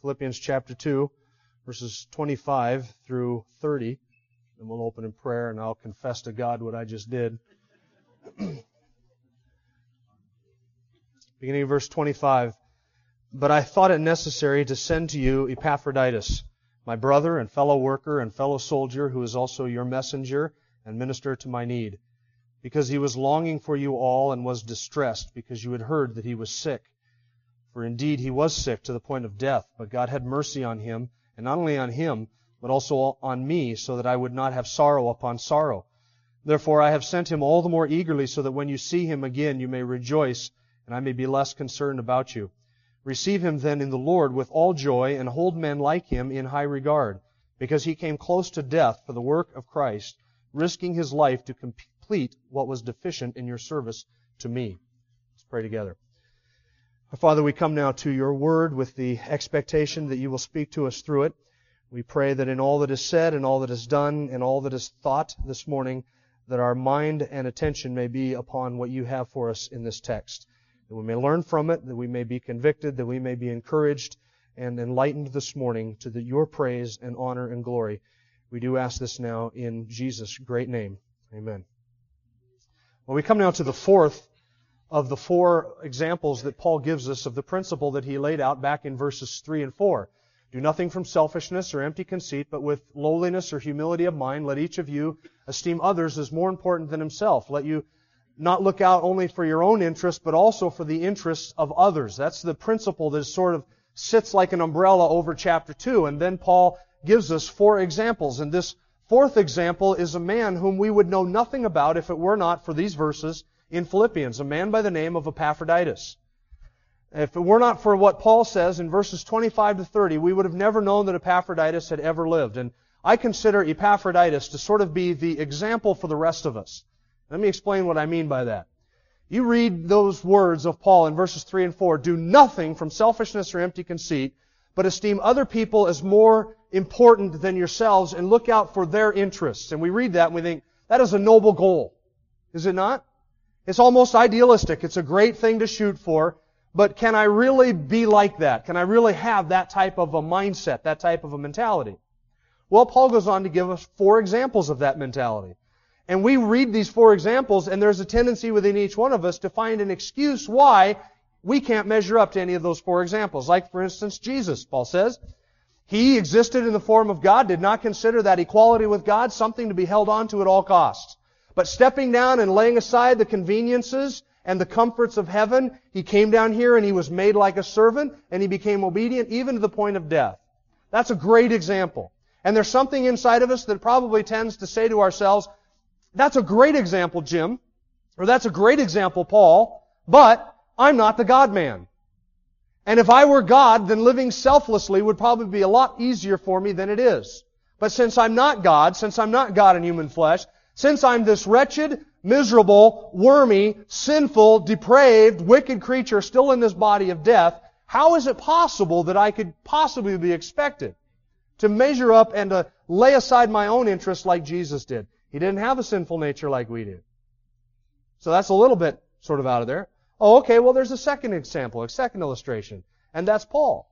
Philippians chapter 2, verses 25 through 30, and we'll open in prayer, and I'll confess to God what I just did. Beginning of verse 25. But I thought it necessary to send to you Epaphroditus, my brother and fellow worker and fellow soldier, who is also your messenger and minister to my need, because he was longing for you all and was distressed, because you had heard that he was sick. For indeed he was sick to the point of death, but God had mercy on him, and not only on him, but also on me, so that I would not have sorrow upon sorrow. Therefore I have sent him all the more eagerly, so that when you see him again you may rejoice, and I may be less concerned about you. Receive him then in the Lord with all joy, and hold men like him in high regard, because he came close to death for the work of Christ, risking his life to complete what was deficient in your service to me. Let's pray together. Father, we come now to your word with the expectation that you will speak to us through it. We pray that in all that is said and all that is done and all that is thought this morning, that our mind and attention may be upon what you have for us in this text. That we may learn from it, that we may be convicted, that we may be encouraged and enlightened this morning to the, your praise and honor and glory. We do ask this now in Jesus' great name. Amen. Well, we come now to the fourth of the four examples that Paul gives us of the principle that he laid out back in verses 3 and 4. Do nothing from selfishness or empty conceit, but with lowliness or humility of mind, let each of you esteem others as more important than himself. Let you not look out only for your own interest, but also for the interests of others. That's the principle that sort of sits like an umbrella over chapter 2. And then Paul gives us four examples. And this fourth example is a man whom we would know nothing about if it were not for these verses in Philippians, a man by the name of Epaphroditus. If it were not for what Paul says in verses 25 to 30, we would have never known that Epaphroditus had ever lived. And I consider Epaphroditus to sort of be the example for the rest of us. Let me explain what I mean by that. You read those words of Paul in verses 3 and 4. Do nothing from selfishness or empty conceit, but esteem other people as more important than yourselves and look out for their interests. And we read that and we think, that is a noble goal. Is it not? It's almost idealistic. It's a great thing to shoot for. But can I really be like that? Can I really have that type of a mindset, that type of a mentality? Well, Paul goes on to give us four examples of that mentality. And we read these four examples, and there's a tendency within each one of us to find an excuse why we can't measure up to any of those four examples. Like, for instance, Jesus, Paul says. He existed in the form of God, did not consider that equality with God something to be held on to at all costs. But stepping down and laying aside the conveniences and the comforts of heaven, he came down here and he was made like a servant and he became obedient even to the point of death. That's a great example. And there's something inside of us that probably tends to say to ourselves, that's a great example, Jim, or that's a great example, Paul, but I'm not the God man. And if I were God, then living selflessly would probably be a lot easier for me than it is. But since I'm not God, since I'm not God in human flesh, since I'm this wretched, miserable, wormy, sinful, depraved, wicked creature still in this body of death, how is it possible that I could possibly be expected to measure up and to lay aside my own interests like Jesus did? He didn't have a sinful nature like we do. So that's a little bit sort of out of there. Oh, okay, well there's a second example, a second illustration, and that's Paul.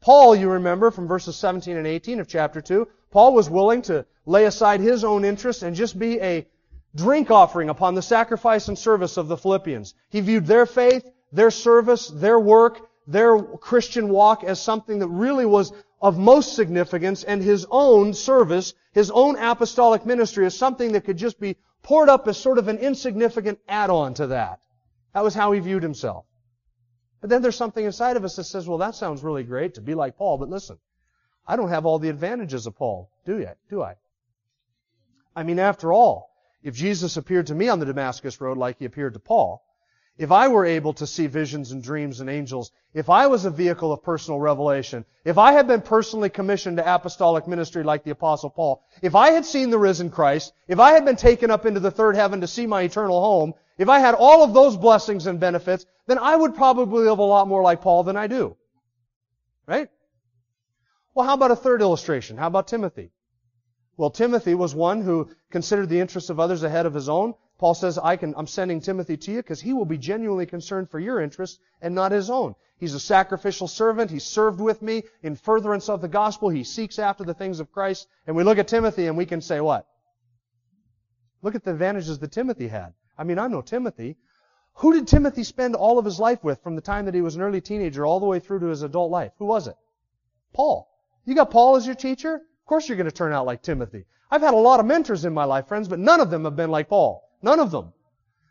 Paul, you remember from verses 17 and 18 of chapter 2, Paul was willing to lay aside his own interests and just be a drink offering upon the sacrifice and service of the Philippians. He viewed their faith, their service, their work, their Christian walk as something that really was of most significance and his own service, his own apostolic ministry as something that could just be poured up as sort of an insignificant add-on to that. That was how he viewed himself. But then there's something inside of us that says, well, that sounds really great to be like Paul, but listen, I don't have all the advantages of Paul, do you? Do I? I mean, after all, if Jesus appeared to me on the Damascus Road like he appeared to Paul, if I were able to see visions and dreams and angels, if I was a vehicle of personal revelation, if I had been personally commissioned to apostolic ministry like the apostle Paul, if I had seen the risen Christ, if I had been taken up into the third heaven to see my eternal home, if I had all of those blessings and benefits, then I would probably live a lot more like Paul than I do. Right? Well, how about a third illustration? How about Timothy? Well, Timothy was one who considered the interests of others ahead of his own. Paul says, I can, I'm sending Timothy to you because he will be genuinely concerned for your interests and not his own. He's a sacrificial servant. He served with me in furtherance of the gospel. He seeks after the things of Christ. And we look at Timothy and we can say what? Look at the advantages that Timothy had. I mean, I know Timothy. Who did Timothy spend all of his life with from the time that he was an early teenager all the way through to his adult life? Who was it? Paul. You got Paul as your teacher? Of course you're going to turn out like Timothy. I've had a lot of mentors in my life, friends, but none of them have been like Paul. None of them.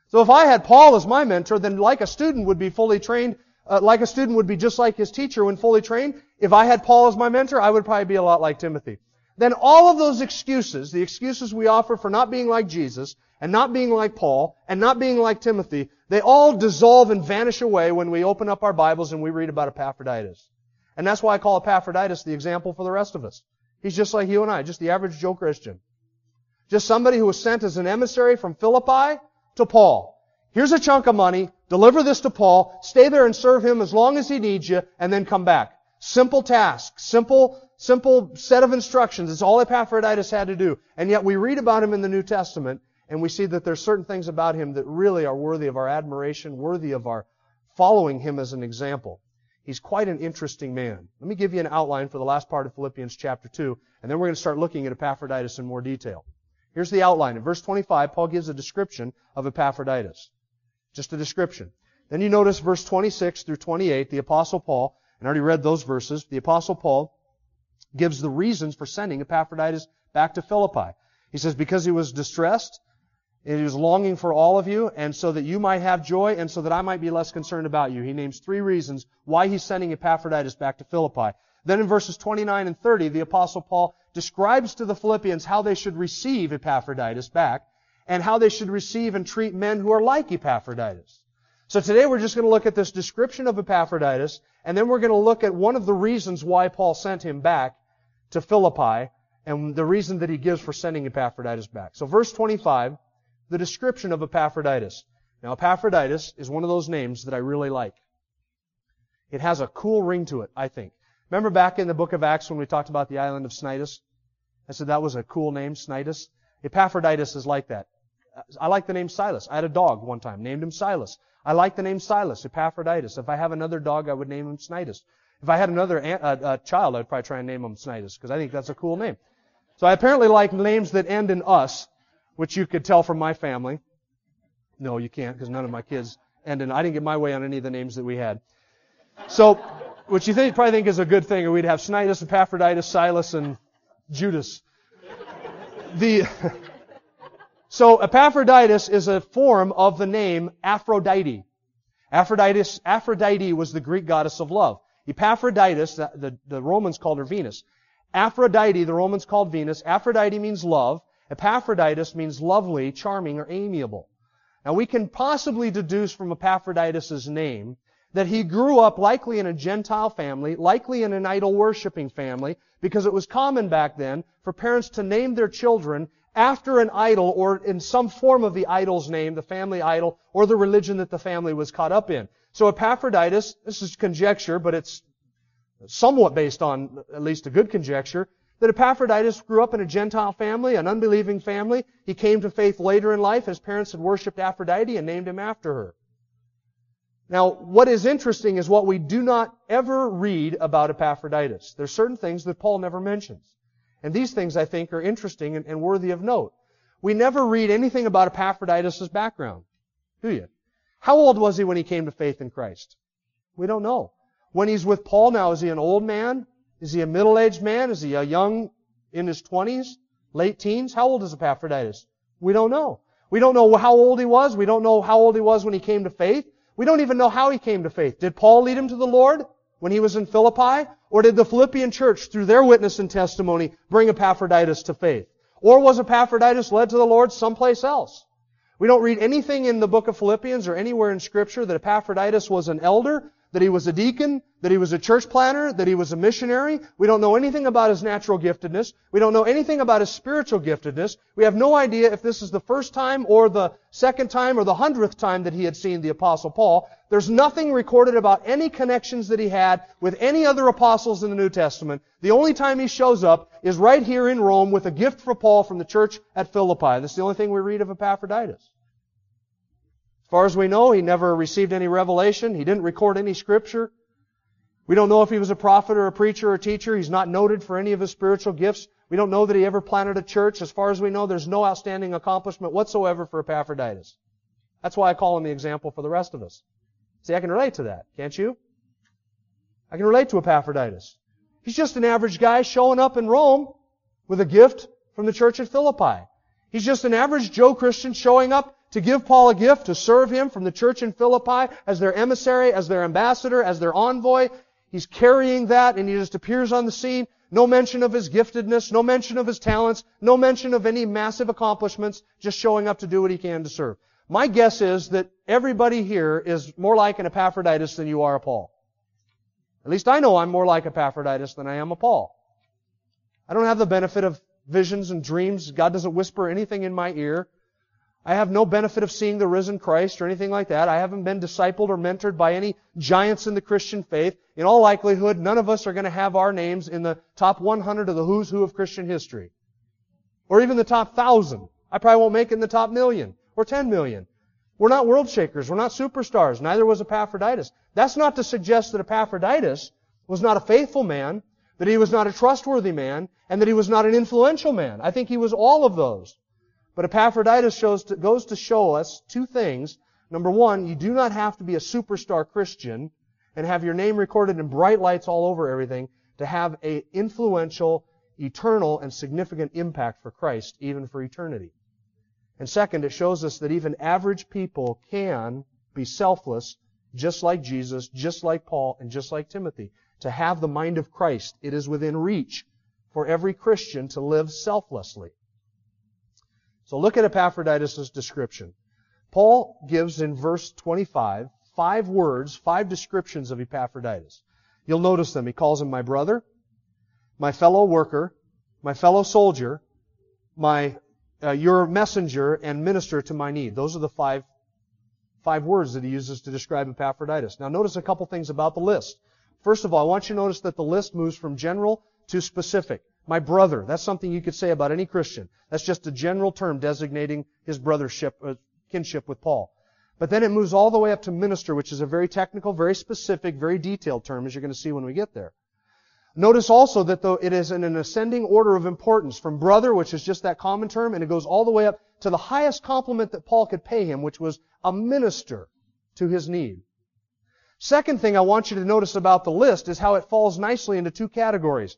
So if I had Paul as my mentor, then like a student would be fully trained, uh, like a student would be just like his teacher when fully trained. If I had Paul as my mentor, I would probably be a lot like Timothy. Then all of those excuses, the excuses we offer for not being like Jesus, and not being like Paul, and not being like Timothy, they all dissolve and vanish away when we open up our Bibles and we read about Epaphroditus. And that's why I call Epaphroditus the example for the rest of us. He's just like you and I, just the average Joe Christian. Just somebody who was sent as an emissary from Philippi to Paul. Here's a chunk of money. Deliver this to Paul. Stay there and serve him as long as he needs you and then come back. Simple task. Simple, simple set of instructions. It's all Epaphroditus had to do. And yet we read about him in the New Testament and we see that there's certain things about him that really are worthy of our admiration, worthy of our following him as an example. He's quite an interesting man. Let me give you an outline for the last part of Philippians chapter 2, and then we're going to start looking at Epaphroditus in more detail. Here's the outline. In verse 25, Paul gives a description of Epaphroditus. Just a description. Then you notice verse 26 through 28, the Apostle Paul, and I already read those verses, the Apostle Paul gives the reasons for sending Epaphroditus back to Philippi. He says, because he was distressed, and he was longing for all of you, and so that you might have joy, and so that I might be less concerned about you. He names three reasons why he's sending Epaphroditus back to Philippi. Then in verses 29 and 30, the Apostle Paul describes to the Philippians how they should receive Epaphroditus back and how they should receive and treat men who are like Epaphroditus. So today we're just going to look at this description of Epaphroditus and then we're going to look at one of the reasons why Paul sent him back to Philippi and the reason that he gives for sending Epaphroditus back. So verse 25, the description of Epaphroditus. Now Epaphroditus is one of those names that I really like. It has a cool ring to it, I think. Remember back in the book of Acts when we talked about the island of Cnidus? I said that was a cool name, Cnidus. Epaphroditus is like that. I like the name Silas. I had a dog one time, named him Silas. I like the name Silas, Epaphroditus. If I have another dog, I would name him Cnidus. If I had another uh, child, I'd probably try and name him Cnidus, because I think that's a cool name. So I apparently like names that end in us, which you could tell from my family. No, you can't, because none of my kids end in, I didn't get my way on any of the names that we had. So, which you think, probably think is a good thing. Or we'd have Cnidus, Epaphroditus, Silas, and Judas. The, so Epaphroditus is a form of the name Aphrodite. Aphrodite, Aphrodite was the Greek goddess of love. Epaphroditus, the, the, the Romans called her Venus. Aphrodite, the Romans called Venus. Aphrodite means love. Epaphroditus means lovely, charming, or amiable. Now we can possibly deduce from Epaphroditus' name that he grew up likely in a Gentile family, likely in an idol worshiping family, because it was common back then for parents to name their children after an idol or in some form of the idol's name, the family idol, or the religion that the family was caught up in. So Epaphroditus, this is conjecture, but it's somewhat based on at least a good conjecture, that Epaphroditus grew up in a Gentile family, an unbelieving family. He came to faith later in life. His parents had worshipped Aphrodite and named him after her. Now, what is interesting is what we do not ever read about Epaphroditus. There's certain things that Paul never mentions. And these things, I think, are interesting and, and worthy of note. We never read anything about Epaphroditus' background. Do you? How old was he when he came to faith in Christ? We don't know. When he's with Paul now, is he an old man? Is he a middle-aged man? Is he a young in his 20s? Late teens? How old is Epaphroditus? We don't know. We don't know how old he was. We don't know how old he was when he came to faith. We don't even know how he came to faith. Did Paul lead him to the Lord when he was in Philippi? Or did the Philippian church, through their witness and testimony, bring Epaphroditus to faith? Or was Epaphroditus led to the Lord someplace else? We don't read anything in the book of Philippians or anywhere in scripture that Epaphroditus was an elder, that he was a deacon, that he was a church planter, that he was a missionary. We don't know anything about his natural giftedness. We don't know anything about his spiritual giftedness. We have no idea if this is the first time or the second time or the hundredth time that he had seen the apostle Paul. There's nothing recorded about any connections that he had with any other apostles in the New Testament. The only time he shows up is right here in Rome with a gift for Paul from the church at Philippi. That's the only thing we read of Epaphroditus. As far as we know, he never received any revelation. He didn't record any scripture. We don't know if he was a prophet or a preacher or a teacher. He's not noted for any of his spiritual gifts. We don't know that he ever planted a church. As far as we know, there's no outstanding accomplishment whatsoever for Epaphroditus. That's why I call him the example for the rest of us. See, I can relate to that, can't you? I can relate to Epaphroditus. He's just an average guy showing up in Rome with a gift from the church at Philippi. He's just an average Joe Christian showing up to give Paul a gift, to serve him from the church in Philippi as their emissary, as their ambassador, as their envoy. He's carrying that and he just appears on the scene. No mention of his giftedness, no mention of his talents, no mention of any massive accomplishments, just showing up to do what he can to serve. My guess is that everybody here is more like an Epaphroditus than you are a Paul. At least I know I'm more like Epaphroditus than I am a Paul. I don't have the benefit of visions and dreams. God doesn't whisper anything in my ear. I have no benefit of seeing the risen Christ or anything like that. I haven't been discipled or mentored by any giants in the Christian faith. In all likelihood, none of us are going to have our names in the top 100 of the who's who of Christian history. Or even the top 1,000. I probably won't make it in the top million or 10 million. We're not world shakers. We're not superstars. Neither was Epaphroditus. That's not to suggest that Epaphroditus was not a faithful man, that he was not a trustworthy man, and that he was not an influential man. I think he was all of those. But Epaphroditus to, goes to show us two things. Number one, you do not have to be a superstar Christian and have your name recorded in bright lights all over everything to have an influential, eternal, and significant impact for Christ, even for eternity. And second, it shows us that even average people can be selfless, just like Jesus, just like Paul, and just like Timothy. To have the mind of Christ, it is within reach for every Christian to live selflessly. So look at Epaphroditus' description. Paul gives in verse 25 five words, five descriptions of Epaphroditus. You'll notice them. He calls him my brother, my fellow worker, my fellow soldier, my uh, your messenger and minister to my need. Those are the five five words that he uses to describe Epaphroditus. Now notice a couple things about the list. First of all, I want you to notice that the list moves from general to specific. My brother. That's something you could say about any Christian. That's just a general term designating his brothership, uh, kinship with Paul. But then it moves all the way up to minister, which is a very technical, very specific, very detailed term, as you're going to see when we get there. Notice also that though it is in an ascending order of importance from brother, which is just that common term, and it goes all the way up to the highest compliment that Paul could pay him, which was a minister to his need. Second thing I want you to notice about the list is how it falls nicely into two categories.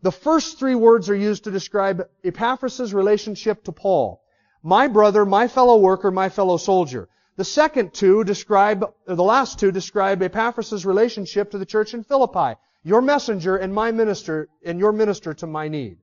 The first three words are used to describe Epaphras' relationship to Paul. My brother, my fellow worker, my fellow soldier. The second two describe, the last two describe Epaphras' relationship to the church in Philippi. Your messenger and my minister, and your minister to my need.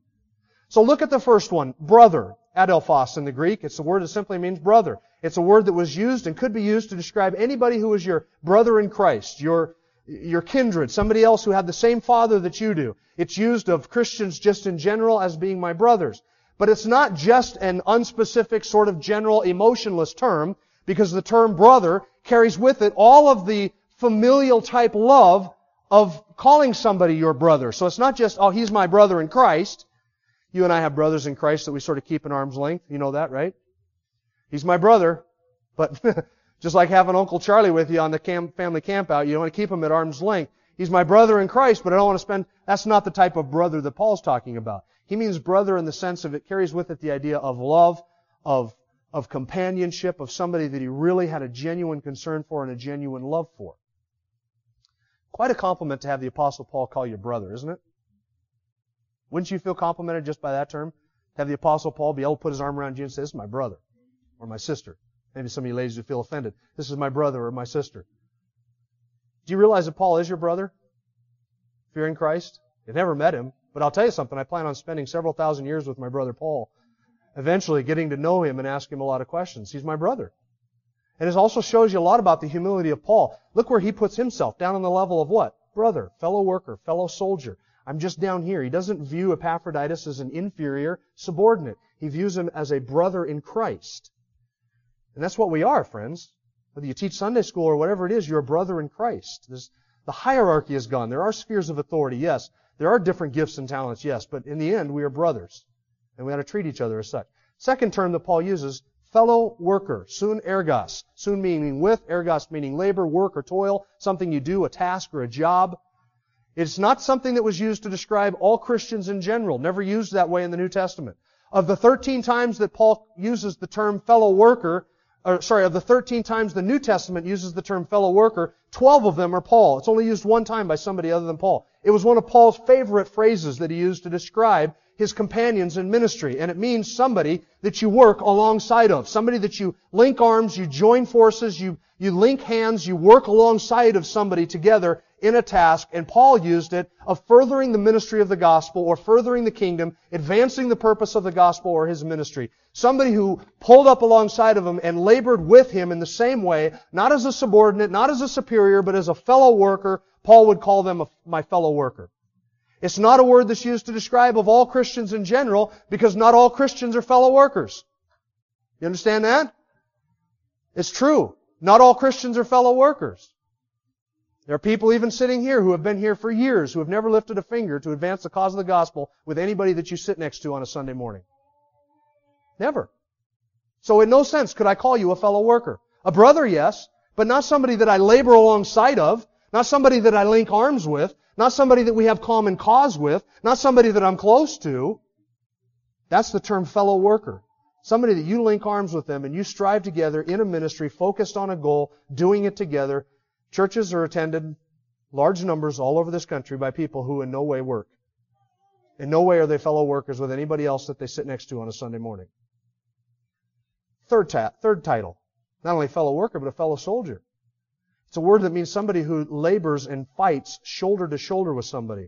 So look at the first one, brother, adelphos in the Greek. It's a word that simply means brother. It's a word that was used and could be used to describe anybody who was your brother in Christ, your your kindred, somebody else who had the same father that you do. It's used of Christians just in general as being my brothers. But it's not just an unspecific sort of general emotionless term, because the term brother carries with it all of the familial type love of calling somebody your brother. So it's not just, oh, he's my brother in Christ. You and I have brothers in Christ that we sort of keep in arm's length. You know that, right? He's my brother, but Just like having Uncle Charlie with you on the camp, family camp out, you don't want to keep him at arm's length. He's my brother in Christ, but I don't want to spend, that's not the type of brother that Paul's talking about. He means brother in the sense of it carries with it the idea of love, of, of companionship, of somebody that he really had a genuine concern for and a genuine love for. Quite a compliment to have the apostle Paul call you brother, isn't it? Wouldn't you feel complimented just by that term? Have the apostle Paul be able to put his arm around you and say, this is my brother or my sister. Maybe some of you ladies would feel offended. This is my brother or my sister. Do you realize that Paul is your brother? If you're in Christ? You've never met him, but I'll tell you something. I plan on spending several thousand years with my brother Paul. eventually getting to know him and ask him a lot of questions. He's my brother. And it also shows you a lot about the humility of Paul. Look where he puts himself, down on the level of what? Brother, fellow worker, fellow soldier. I'm just down here. He doesn't view Epaphroditus as an inferior subordinate. He views him as a brother in Christ. And that's what we are, friends. Whether you teach Sunday school or whatever it is, you're a brother in Christ. There's, the hierarchy is gone. There are spheres of authority, yes. There are different gifts and talents, yes. But in the end, we are brothers. And we ought to treat each other as such. Second term that Paul uses, fellow worker, sun ergos. Sun meaning with, ergos meaning labor, work or toil, something you do, a task or a job. It's not something that was used to describe all Christians in general, never used that way in the New Testament. Of the 13 times that Paul uses the term fellow worker, or sorry, of the 13 times the New Testament uses the term fellow worker, 12 of them are Paul. It's only used one time by somebody other than Paul. It was one of Paul's favorite phrases that he used to describe his companions in ministry. And it means somebody that you work alongside of. Somebody that you link arms, you join forces, you, you link hands, you work alongside of somebody together in a task. And Paul used it of furthering the ministry of the gospel or furthering the kingdom, advancing the purpose of the gospel or his ministry. Somebody who pulled up alongside of him and labored with him in the same way, not as a subordinate, not as a superior, but as a fellow worker. Paul would call them a, my fellow worker. It's not a word that's used to describe of all Christians in general because not all Christians are fellow workers. You understand that? It's true. Not all Christians are fellow workers. There are people even sitting here who have been here for years who have never lifted a finger to advance the cause of the gospel with anybody that you sit next to on a Sunday morning. Never. So in no sense could I call you a fellow worker. A brother, yes, but not somebody that I labor alongside of, not somebody that I link arms with, not somebody that we have common cause with. Not somebody that I'm close to. That's the term fellow worker. Somebody that you link arms with them and you strive together in a ministry focused on a goal, doing it together. Churches are attended large numbers all over this country by people who in no way work. In no way are they fellow workers with anybody else that they sit next to on a Sunday morning. Third, ta- third title. Not only fellow worker, but a fellow soldier. It's a word that means somebody who labors and fights shoulder to shoulder with somebody.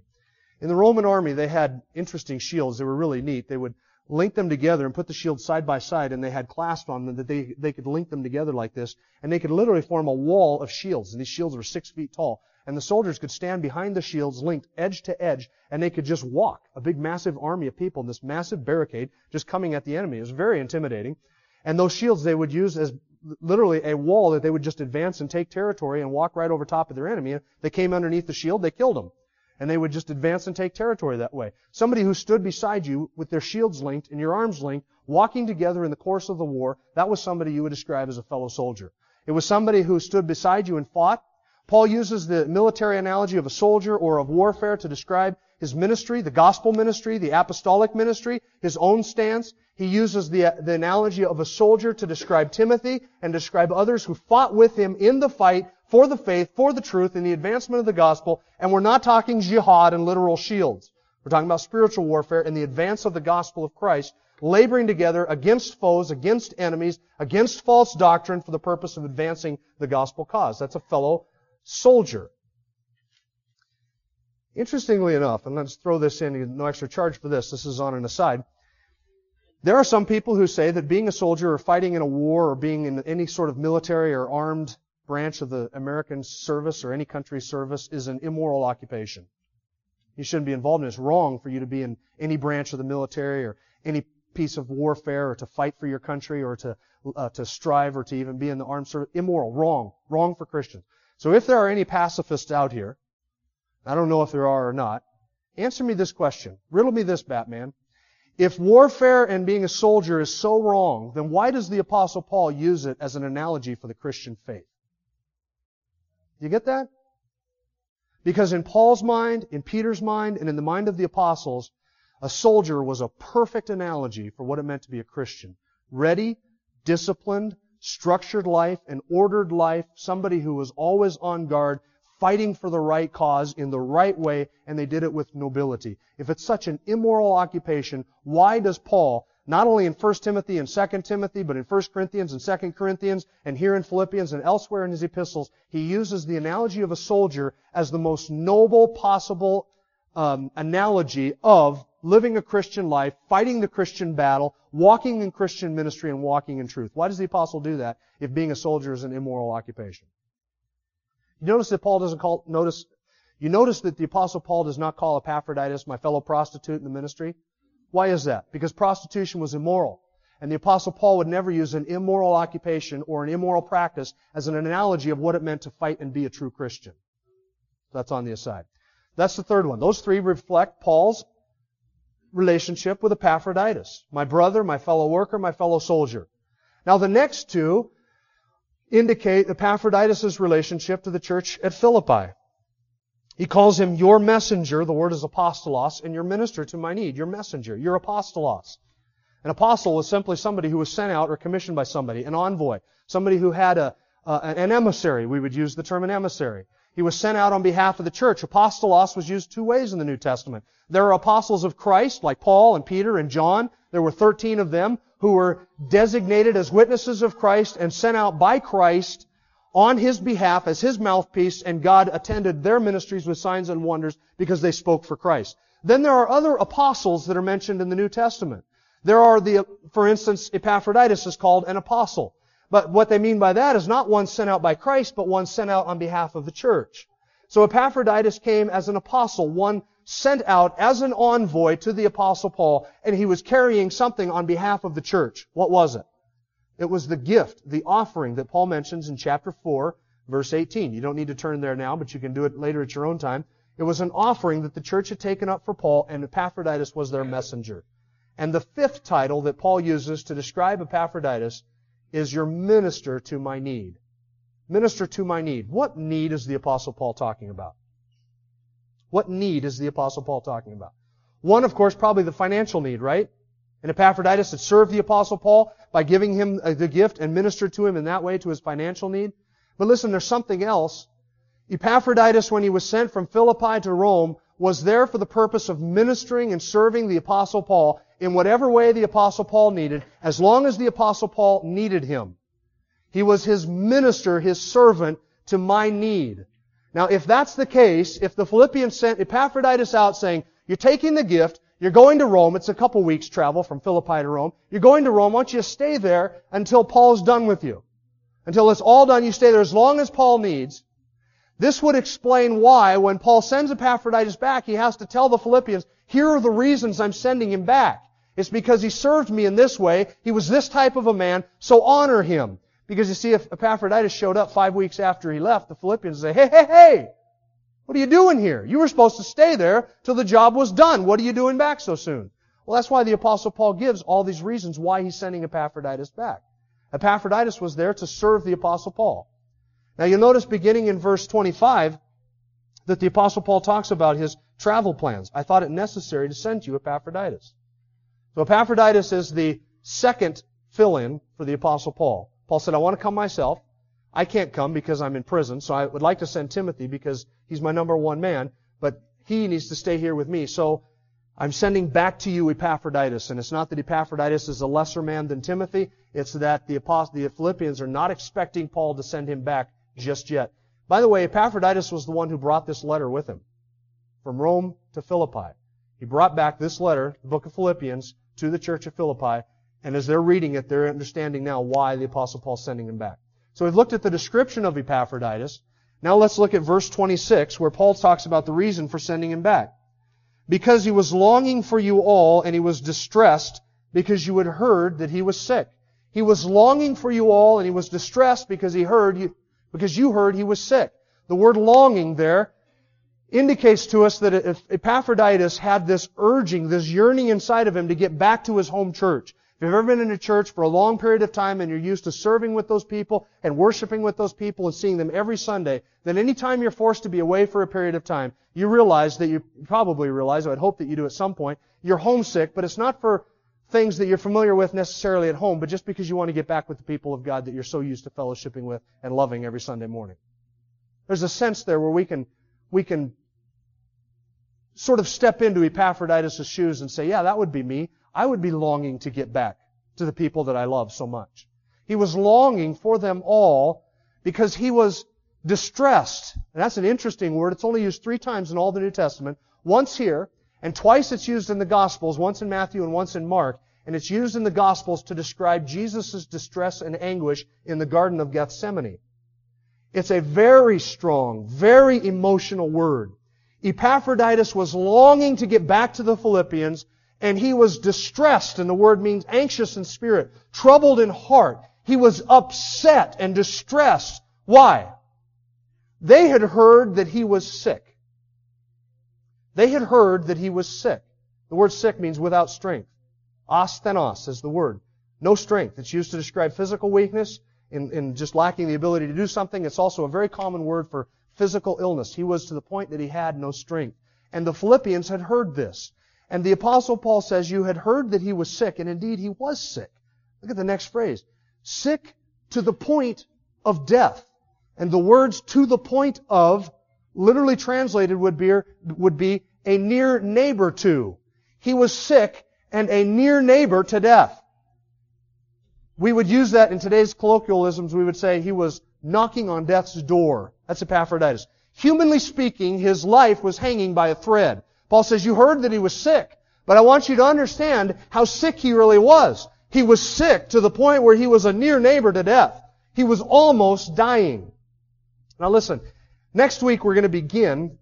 In the Roman army, they had interesting shields. They were really neat. They would link them together and put the shields side by side, and they had clasps on them that they, they could link them together like this, and they could literally form a wall of shields. And these shields were six feet tall. And the soldiers could stand behind the shields, linked edge to edge, and they could just walk. A big, massive army of people in this massive barricade just coming at the enemy. It was very intimidating. And those shields they would use as literally a wall that they would just advance and take territory and walk right over top of their enemy. They came underneath the shield, they killed them. And they would just advance and take territory that way. Somebody who stood beside you with their shields linked and your arms linked, walking together in the course of the war, that was somebody you would describe as a fellow soldier. It was somebody who stood beside you and fought. Paul uses the military analogy of a soldier or of warfare to describe his ministry, the gospel ministry, the apostolic ministry, his own stance. He uses the, the analogy of a soldier to describe Timothy and describe others who fought with him in the fight for the faith, for the truth, in the advancement of the gospel. And we're not talking jihad and literal shields. We're talking about spiritual warfare and the advance of the gospel of Christ, laboring together against foes, against enemies, against false doctrine for the purpose of advancing the gospel cause. That's a fellow soldier. Interestingly enough, and let's throw this in, no extra charge for this, this is on an aside. There are some people who say that being a soldier or fighting in a war or being in any sort of military or armed branch of the American service or any country's service is an immoral occupation. You shouldn't be involved in it. It's wrong for you to be in any branch of the military or any piece of warfare or to fight for your country or to, uh, to strive or to even be in the armed service. Immoral. Wrong. Wrong for Christians. So if there are any pacifists out here, I don't know if there are or not, answer me this question. Riddle me this, Batman. If warfare and being a soldier is so wrong, then why does the apostle Paul use it as an analogy for the Christian faith? You get that? Because in Paul's mind, in Peter's mind, and in the mind of the apostles, a soldier was a perfect analogy for what it meant to be a Christian. Ready, disciplined, structured life, an ordered life, somebody who was always on guard, fighting for the right cause in the right way, and they did it with nobility. If it's such an immoral occupation, why does Paul, not only in 1 Timothy and 2 Timothy, but in 1 Corinthians and 2 Corinthians, and here in Philippians and elsewhere in his epistles, he uses the analogy of a soldier as the most noble possible um, analogy of living a Christian life, fighting the Christian battle, walking in Christian ministry, and walking in truth. Why does the apostle do that if being a soldier is an immoral occupation? You notice that Paul doesn't call, notice, you notice that the apostle Paul does not call Epaphroditus my fellow prostitute in the ministry? Why is that? Because prostitution was immoral. And the apostle Paul would never use an immoral occupation or an immoral practice as an analogy of what it meant to fight and be a true Christian. That's on the aside. That's the third one. Those three reflect Paul's relationship with Epaphroditus. My brother, my fellow worker, my fellow soldier. Now the next two indicate Epaphroditus' relationship to the church at Philippi. He calls him your messenger, the word is apostolos, and your minister to my need, your messenger, your apostolos. An apostle was simply somebody who was sent out or commissioned by somebody, an envoy, somebody who had a, an emissary. We would use the term an emissary. He was sent out on behalf of the church. Apostolos was used two ways in the New Testament. There are apostles of Christ, like Paul and Peter and John. There were 13 of them who were designated as witnesses of Christ and sent out by Christ on his behalf as his mouthpiece, and God attended their ministries with signs and wonders because they spoke for Christ. Then there are other apostles that are mentioned in the New Testament. There are the, for instance, Epaphroditus is called an apostle. But what they mean by that is not one sent out by Christ, but one sent out on behalf of the church. So Epaphroditus came as an apostle, one sent out as an envoy to the apostle Paul, and he was carrying something on behalf of the church. What was it? It was the gift, the offering that Paul mentions in chapter 4, verse 18. You don't need to turn there now, but you can do it later at your own time. It was an offering that the church had taken up for Paul, and Epaphroditus was their messenger. And the fifth title that Paul uses to describe Epaphroditus is your minister to my need. Minister to my need. What need is the Apostle Paul talking about? What need is the Apostle Paul talking about? One, of course, probably the financial need, right? And Epaphroditus had served the Apostle Paul by giving him uh, the gift and ministered to him in that way to his financial need. But listen, there's something else. Epaphroditus, when he was sent from Philippi to Rome, was there for the purpose of ministering and serving the Apostle Paul in whatever way the Apostle Paul needed, as long as the Apostle Paul needed him. He was his minister, his servant to my need. Now, if that's the case, if the Philippians sent Epaphroditus out saying, you're taking the gift, you're going to Rome, it's a couple weeks travel from Philippi to Rome, you're going to Rome, why don't you stay there until Paul's done with you? Until it's all done, you stay there as long as Paul needs. This would explain why, when Paul sends Epaphroditus back, he has to tell the Philippians, here are the reasons I'm sending him back. It's because he served me in this way. He was this type of a man, so honor him. Because you see, if Epaphroditus showed up five weeks after he left, the Philippians say, hey, hey, hey! What are you doing here? You were supposed to stay there till the job was done. What are you doing back so soon? Well, that's why the apostle Paul gives all these reasons why he's sending Epaphroditus back. Epaphroditus was there to serve the apostle Paul. Now you'll notice beginning in verse 25 that the apostle Paul talks about his travel plans. I thought it necessary to send you Epaphroditus. So Epaphroditus is the second fill-in for the apostle Paul. Paul said, I want to come myself. I can't come because I'm in prison, so I would like to send Timothy because he's my number one man, but he needs to stay here with me. So I'm sending back to you Epaphroditus. And it's not that Epaphroditus is a lesser man than Timothy. It's that the, the Philippians are not expecting Paul to send him back just yet. By the way, Epaphroditus was the one who brought this letter with him from Rome to Philippi. He brought back this letter, the book of Philippians, to the church of Philippi, and as they're reading it, they're understanding now why the Apostle Paul's sending him back. So we've looked at the description of Epaphroditus. Now let's look at verse 26, where Paul talks about the reason for sending him back. Because he was longing for you all, and he was distressed because you had heard that he was sick. He was longing for you all, and he was distressed because he heard you, because you heard he was sick. The word longing there indicates to us that if Epaphroditus had this urging, this yearning inside of him to get back to his home church. If you've ever been in a church for a long period of time and you're used to serving with those people and worshiping with those people and seeing them every Sunday, then anytime you're forced to be away for a period of time, you realize that you probably realize, I would hope that you do at some point, you're homesick, but it's not for things that you're familiar with necessarily at home, but just because you want to get back with the people of God that you're so used to fellowshipping with and loving every Sunday morning. There's a sense there where we can we can sort of step into Epaphroditus' shoes and say, yeah, that would be me. I would be longing to get back to the people that I love so much. He was longing for them all because he was distressed. And that's an interesting word. It's only used three times in all the New Testament. Once here, And twice it's used in the Gospels, once in Matthew and once in Mark, and it's used in the Gospels to describe Jesus' distress and anguish in the Garden of Gethsemane. It's a very strong, very emotional word. Epaphroditus was longing to get back to the Philippians, and he was distressed, and the word means anxious in spirit, troubled in heart. He was upset and distressed. Why? They had heard that he was sick. They had heard that he was sick. The word sick means without strength. Asthenos is the word. No strength. It's used to describe physical weakness in, in just lacking the ability to do something. It's also a very common word for physical illness. He was to the point that he had no strength. And the Philippians had heard this. And the apostle Paul says, you had heard that he was sick, and indeed he was sick. Look at the next phrase. Sick to the point of death. And the words to the point of, literally translated would be, would be a near neighbor to. He was sick and a near neighbor to death. We would use that in today's colloquialisms. We would say he was knocking on death's door. That's Epaphroditus. Humanly speaking, his life was hanging by a thread. Paul says, you heard that he was sick, but I want you to understand how sick he really was. He was sick to the point where he was a near neighbor to death. He was almost dying. Now listen, next week we're going to begin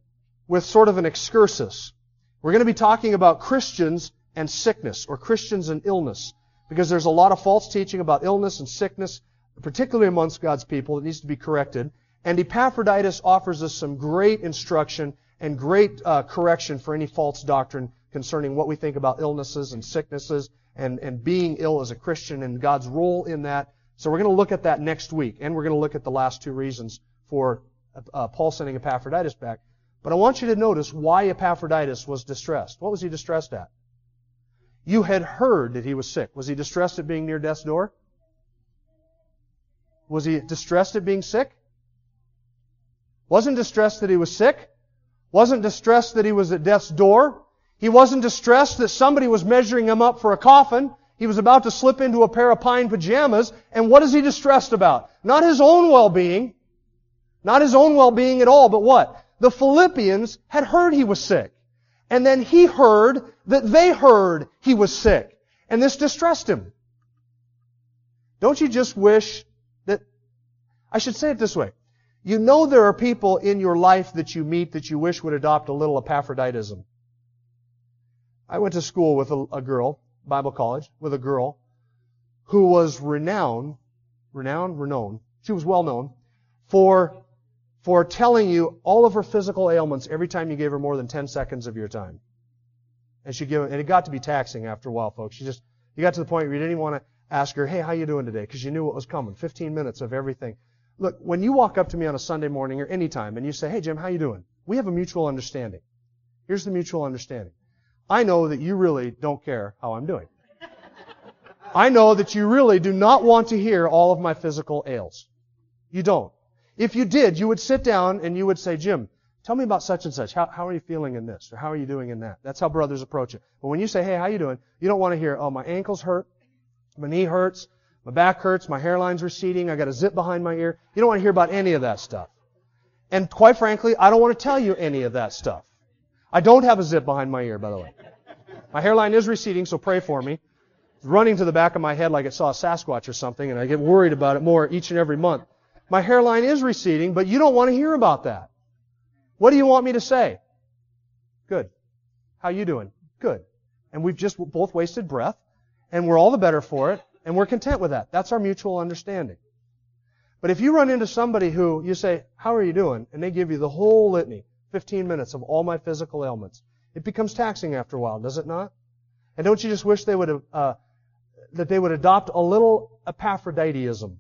with sort of an excursus. We're going to be talking about Christians and sickness, or Christians and illness. Because there's a lot of false teaching about illness and sickness, particularly amongst God's people, that needs to be corrected. And Epaphroditus offers us some great instruction and great uh, correction for any false doctrine concerning what we think about illnesses and sicknesses and, and being ill as a Christian and God's role in that. So we're going to look at that next week, and we're going to look at the last two reasons for uh, Paul sending Epaphroditus back. But I want you to notice why Epaphroditus was distressed. What was he distressed at? You had heard that he was sick. Was he distressed at being near death's door? Was he distressed at being sick? Wasn't distressed that he was sick. Wasn't distressed that he was at death's door. He wasn't distressed that somebody was measuring him up for a coffin. He was about to slip into a pair of pine pajamas. And what is he distressed about? Not his own well-being. Not his own well-being at all, but what? The Philippians had heard he was sick. And then he heard that they heard he was sick. And this distressed him. Don't you just wish that, I should say it this way. You know there are people in your life that you meet that you wish would adopt a little Epaphroditism. I went to school with a, a girl, Bible college, with a girl who was renowned, renowned, renowned, she was well known for for telling you all of her physical ailments every time you gave her more than 10 seconds of your time. And she gave, and it got to be taxing after a while, folks. You just, you got to the point where you didn't even want to ask her, hey, how you doing today? Because you knew what was coming. 15 minutes of everything. Look, when you walk up to me on a Sunday morning or any time and you say, hey, Jim, how you doing? We have a mutual understanding. Here's the mutual understanding. I know that you really don't care how I'm doing. I know that you really do not want to hear all of my physical ails. You don't. If you did, you would sit down and you would say, Jim, tell me about such and such. How, how are you feeling in this? Or how are you doing in that? That's how brothers approach it. But when you say, hey, how you doing? You don't want to hear, oh, my ankles hurt, my knee hurts, my back hurts, my hairline's receding, I got a zip behind my ear. You don't want to hear about any of that stuff. And quite frankly, I don't want to tell you any of that stuff. I don't have a zip behind my ear, by the way. My hairline is receding, so pray for me. It's running to the back of my head like it saw a Sasquatch or something, and I get worried about it more each and every month. My hairline is receding, but you don't want to hear about that. What do you want me to say? Good. How you doing? Good. And we've just both wasted breath, and we're all the better for it, and we're content with that. That's our mutual understanding. But if you run into somebody who you say, how are you doing? And they give you the whole litany, 15 minutes of all my physical ailments, it becomes taxing after a while, does it not? And don't you just wish they would, uh, that they would adopt a little Epaphroditism?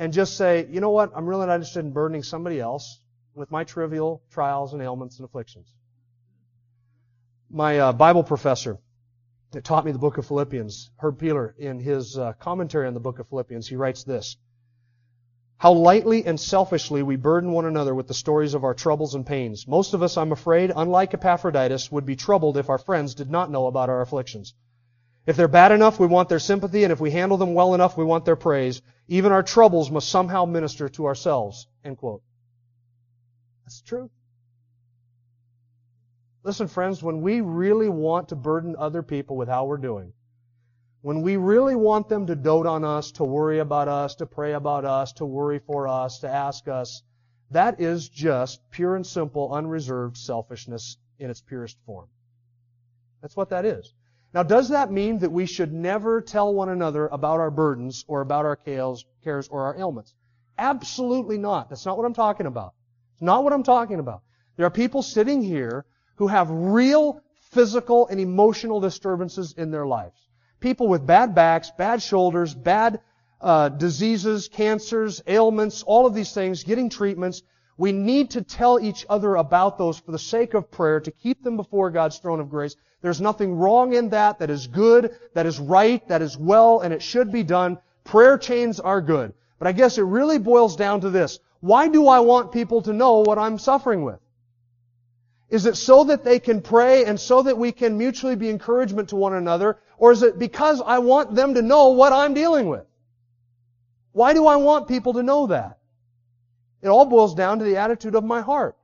and just say, you know what, I'm really not interested in burdening somebody else with my trivial trials and ailments and afflictions. My uh, Bible professor that taught me the book of Philippians, Herb Peeler, in his uh, commentary on the book of Philippians, he writes this. How lightly and selfishly we burden one another with the stories of our troubles and pains. Most of us, I'm afraid, unlike Epaphroditus, would be troubled if our friends did not know about our afflictions. If they're bad enough, we want their sympathy, and if we handle them well enough, we want their praise. Even our troubles must somehow minister to ourselves. End quote. That's true. Listen, friends, when we really want to burden other people with how we're doing, when we really want them to dote on us, to worry about us, to pray about us, to worry for us, to ask us, that is just pure and simple, unreserved selfishness in its purest form. That's what that is. Now, does that mean that we should never tell one another about our burdens or about our cares or our ailments? Absolutely not. That's not what I'm talking about. It's not what I'm talking about. There are people sitting here who have real physical and emotional disturbances in their lives. People with bad backs, bad shoulders, bad uh, diseases, cancers, ailments, all of these things, getting treatments. We need to tell each other about those for the sake of prayer to keep them before God's throne of grace. There's nothing wrong in that. That is good. That is right. That is well. And it should be done. Prayer chains are good. But I guess it really boils down to this. Why do I want people to know what I'm suffering with? Is it so that they can pray and so that we can mutually be encouragement to one another? Or is it because I want them to know what I'm dealing with? Why do I want people to know that? It all boils down to the attitude of my heart.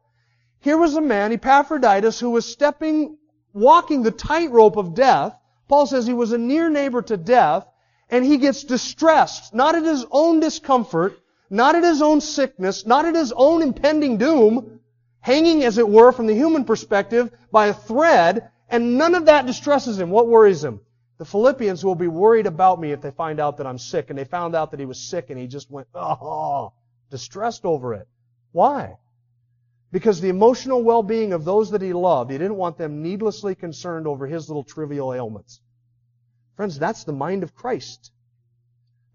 Here was a man, Epaphroditus, who was stepping, walking the tightrope of death. Paul says he was a near neighbor to death, and he gets distressed, not at his own discomfort, not at his own sickness, not at his own impending doom, hanging, as it were, from the human perspective by a thread, and none of that distresses him. What worries him? The Philippians will be worried about me if they find out that I'm sick. And they found out that he was sick and he just went, oh, distressed over it. Why? Because the emotional well-being of those that he loved, he didn't want them needlessly concerned over his little trivial ailments. Friends, that's the mind of Christ.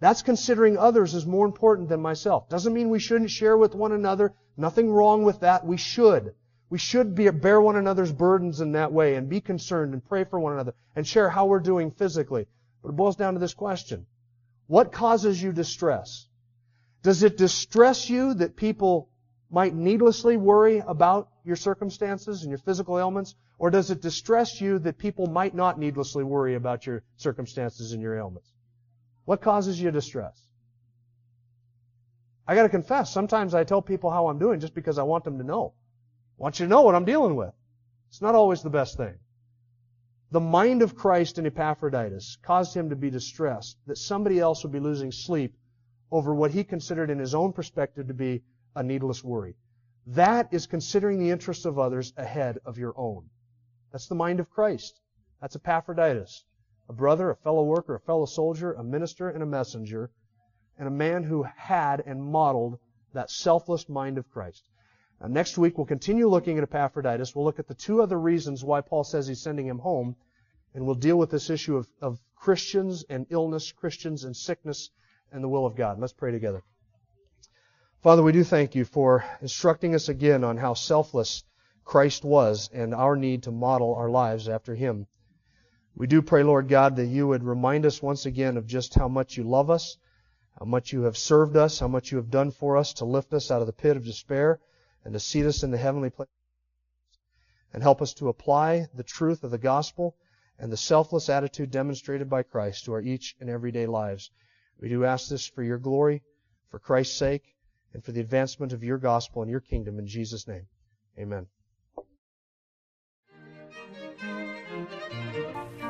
That's considering others as more important than myself. Doesn't mean we shouldn't share with one another. Nothing wrong with that. We should. We should be, bear one another's burdens in that way and be concerned and pray for one another and share how we're doing physically. But it boils down to this question. What causes you distress? Does it distress you that people might needlessly worry about your circumstances and your physical ailments? Or does it distress you that people might not needlessly worry about your circumstances and your ailments? What causes you distress? I gotta confess, sometimes I tell people how I'm doing just because I want them to know. I want you to know what I'm dealing with. It's not always the best thing. The mind of Christ in Epaphroditus caused him to be distressed that somebody else would be losing sleep over what he considered in his own perspective to be a needless worry. That is considering the interests of others ahead of your own. That's the mind of Christ. That's Epaphroditus. A brother, a fellow worker, a fellow soldier, a minister, and a messenger, and a man who had and modeled that selfless mind of Christ. Now, next week, we'll continue looking at Epaphroditus. We'll look at the two other reasons why Paul says he's sending him home, and we'll deal with this issue of, of Christians and illness, Christians and sickness, and the will of God. Let's pray together. Father, we do thank you for instructing us again on how selfless Christ was and our need to model our lives after him. We do pray, Lord God, that you would remind us once again of just how much you love us, how much you have served us, how much you have done for us to lift us out of the pit of despair and to seat us in the heavenly place. And help us to apply the truth of the gospel and the selfless attitude demonstrated by Christ to our each and everyday lives. We do ask this for your glory, for Christ's sake, and for the advancement of your gospel and your kingdom in Jesus' name. Amen.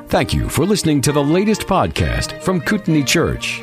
Thank you for listening to the latest podcast from Kootenai Church.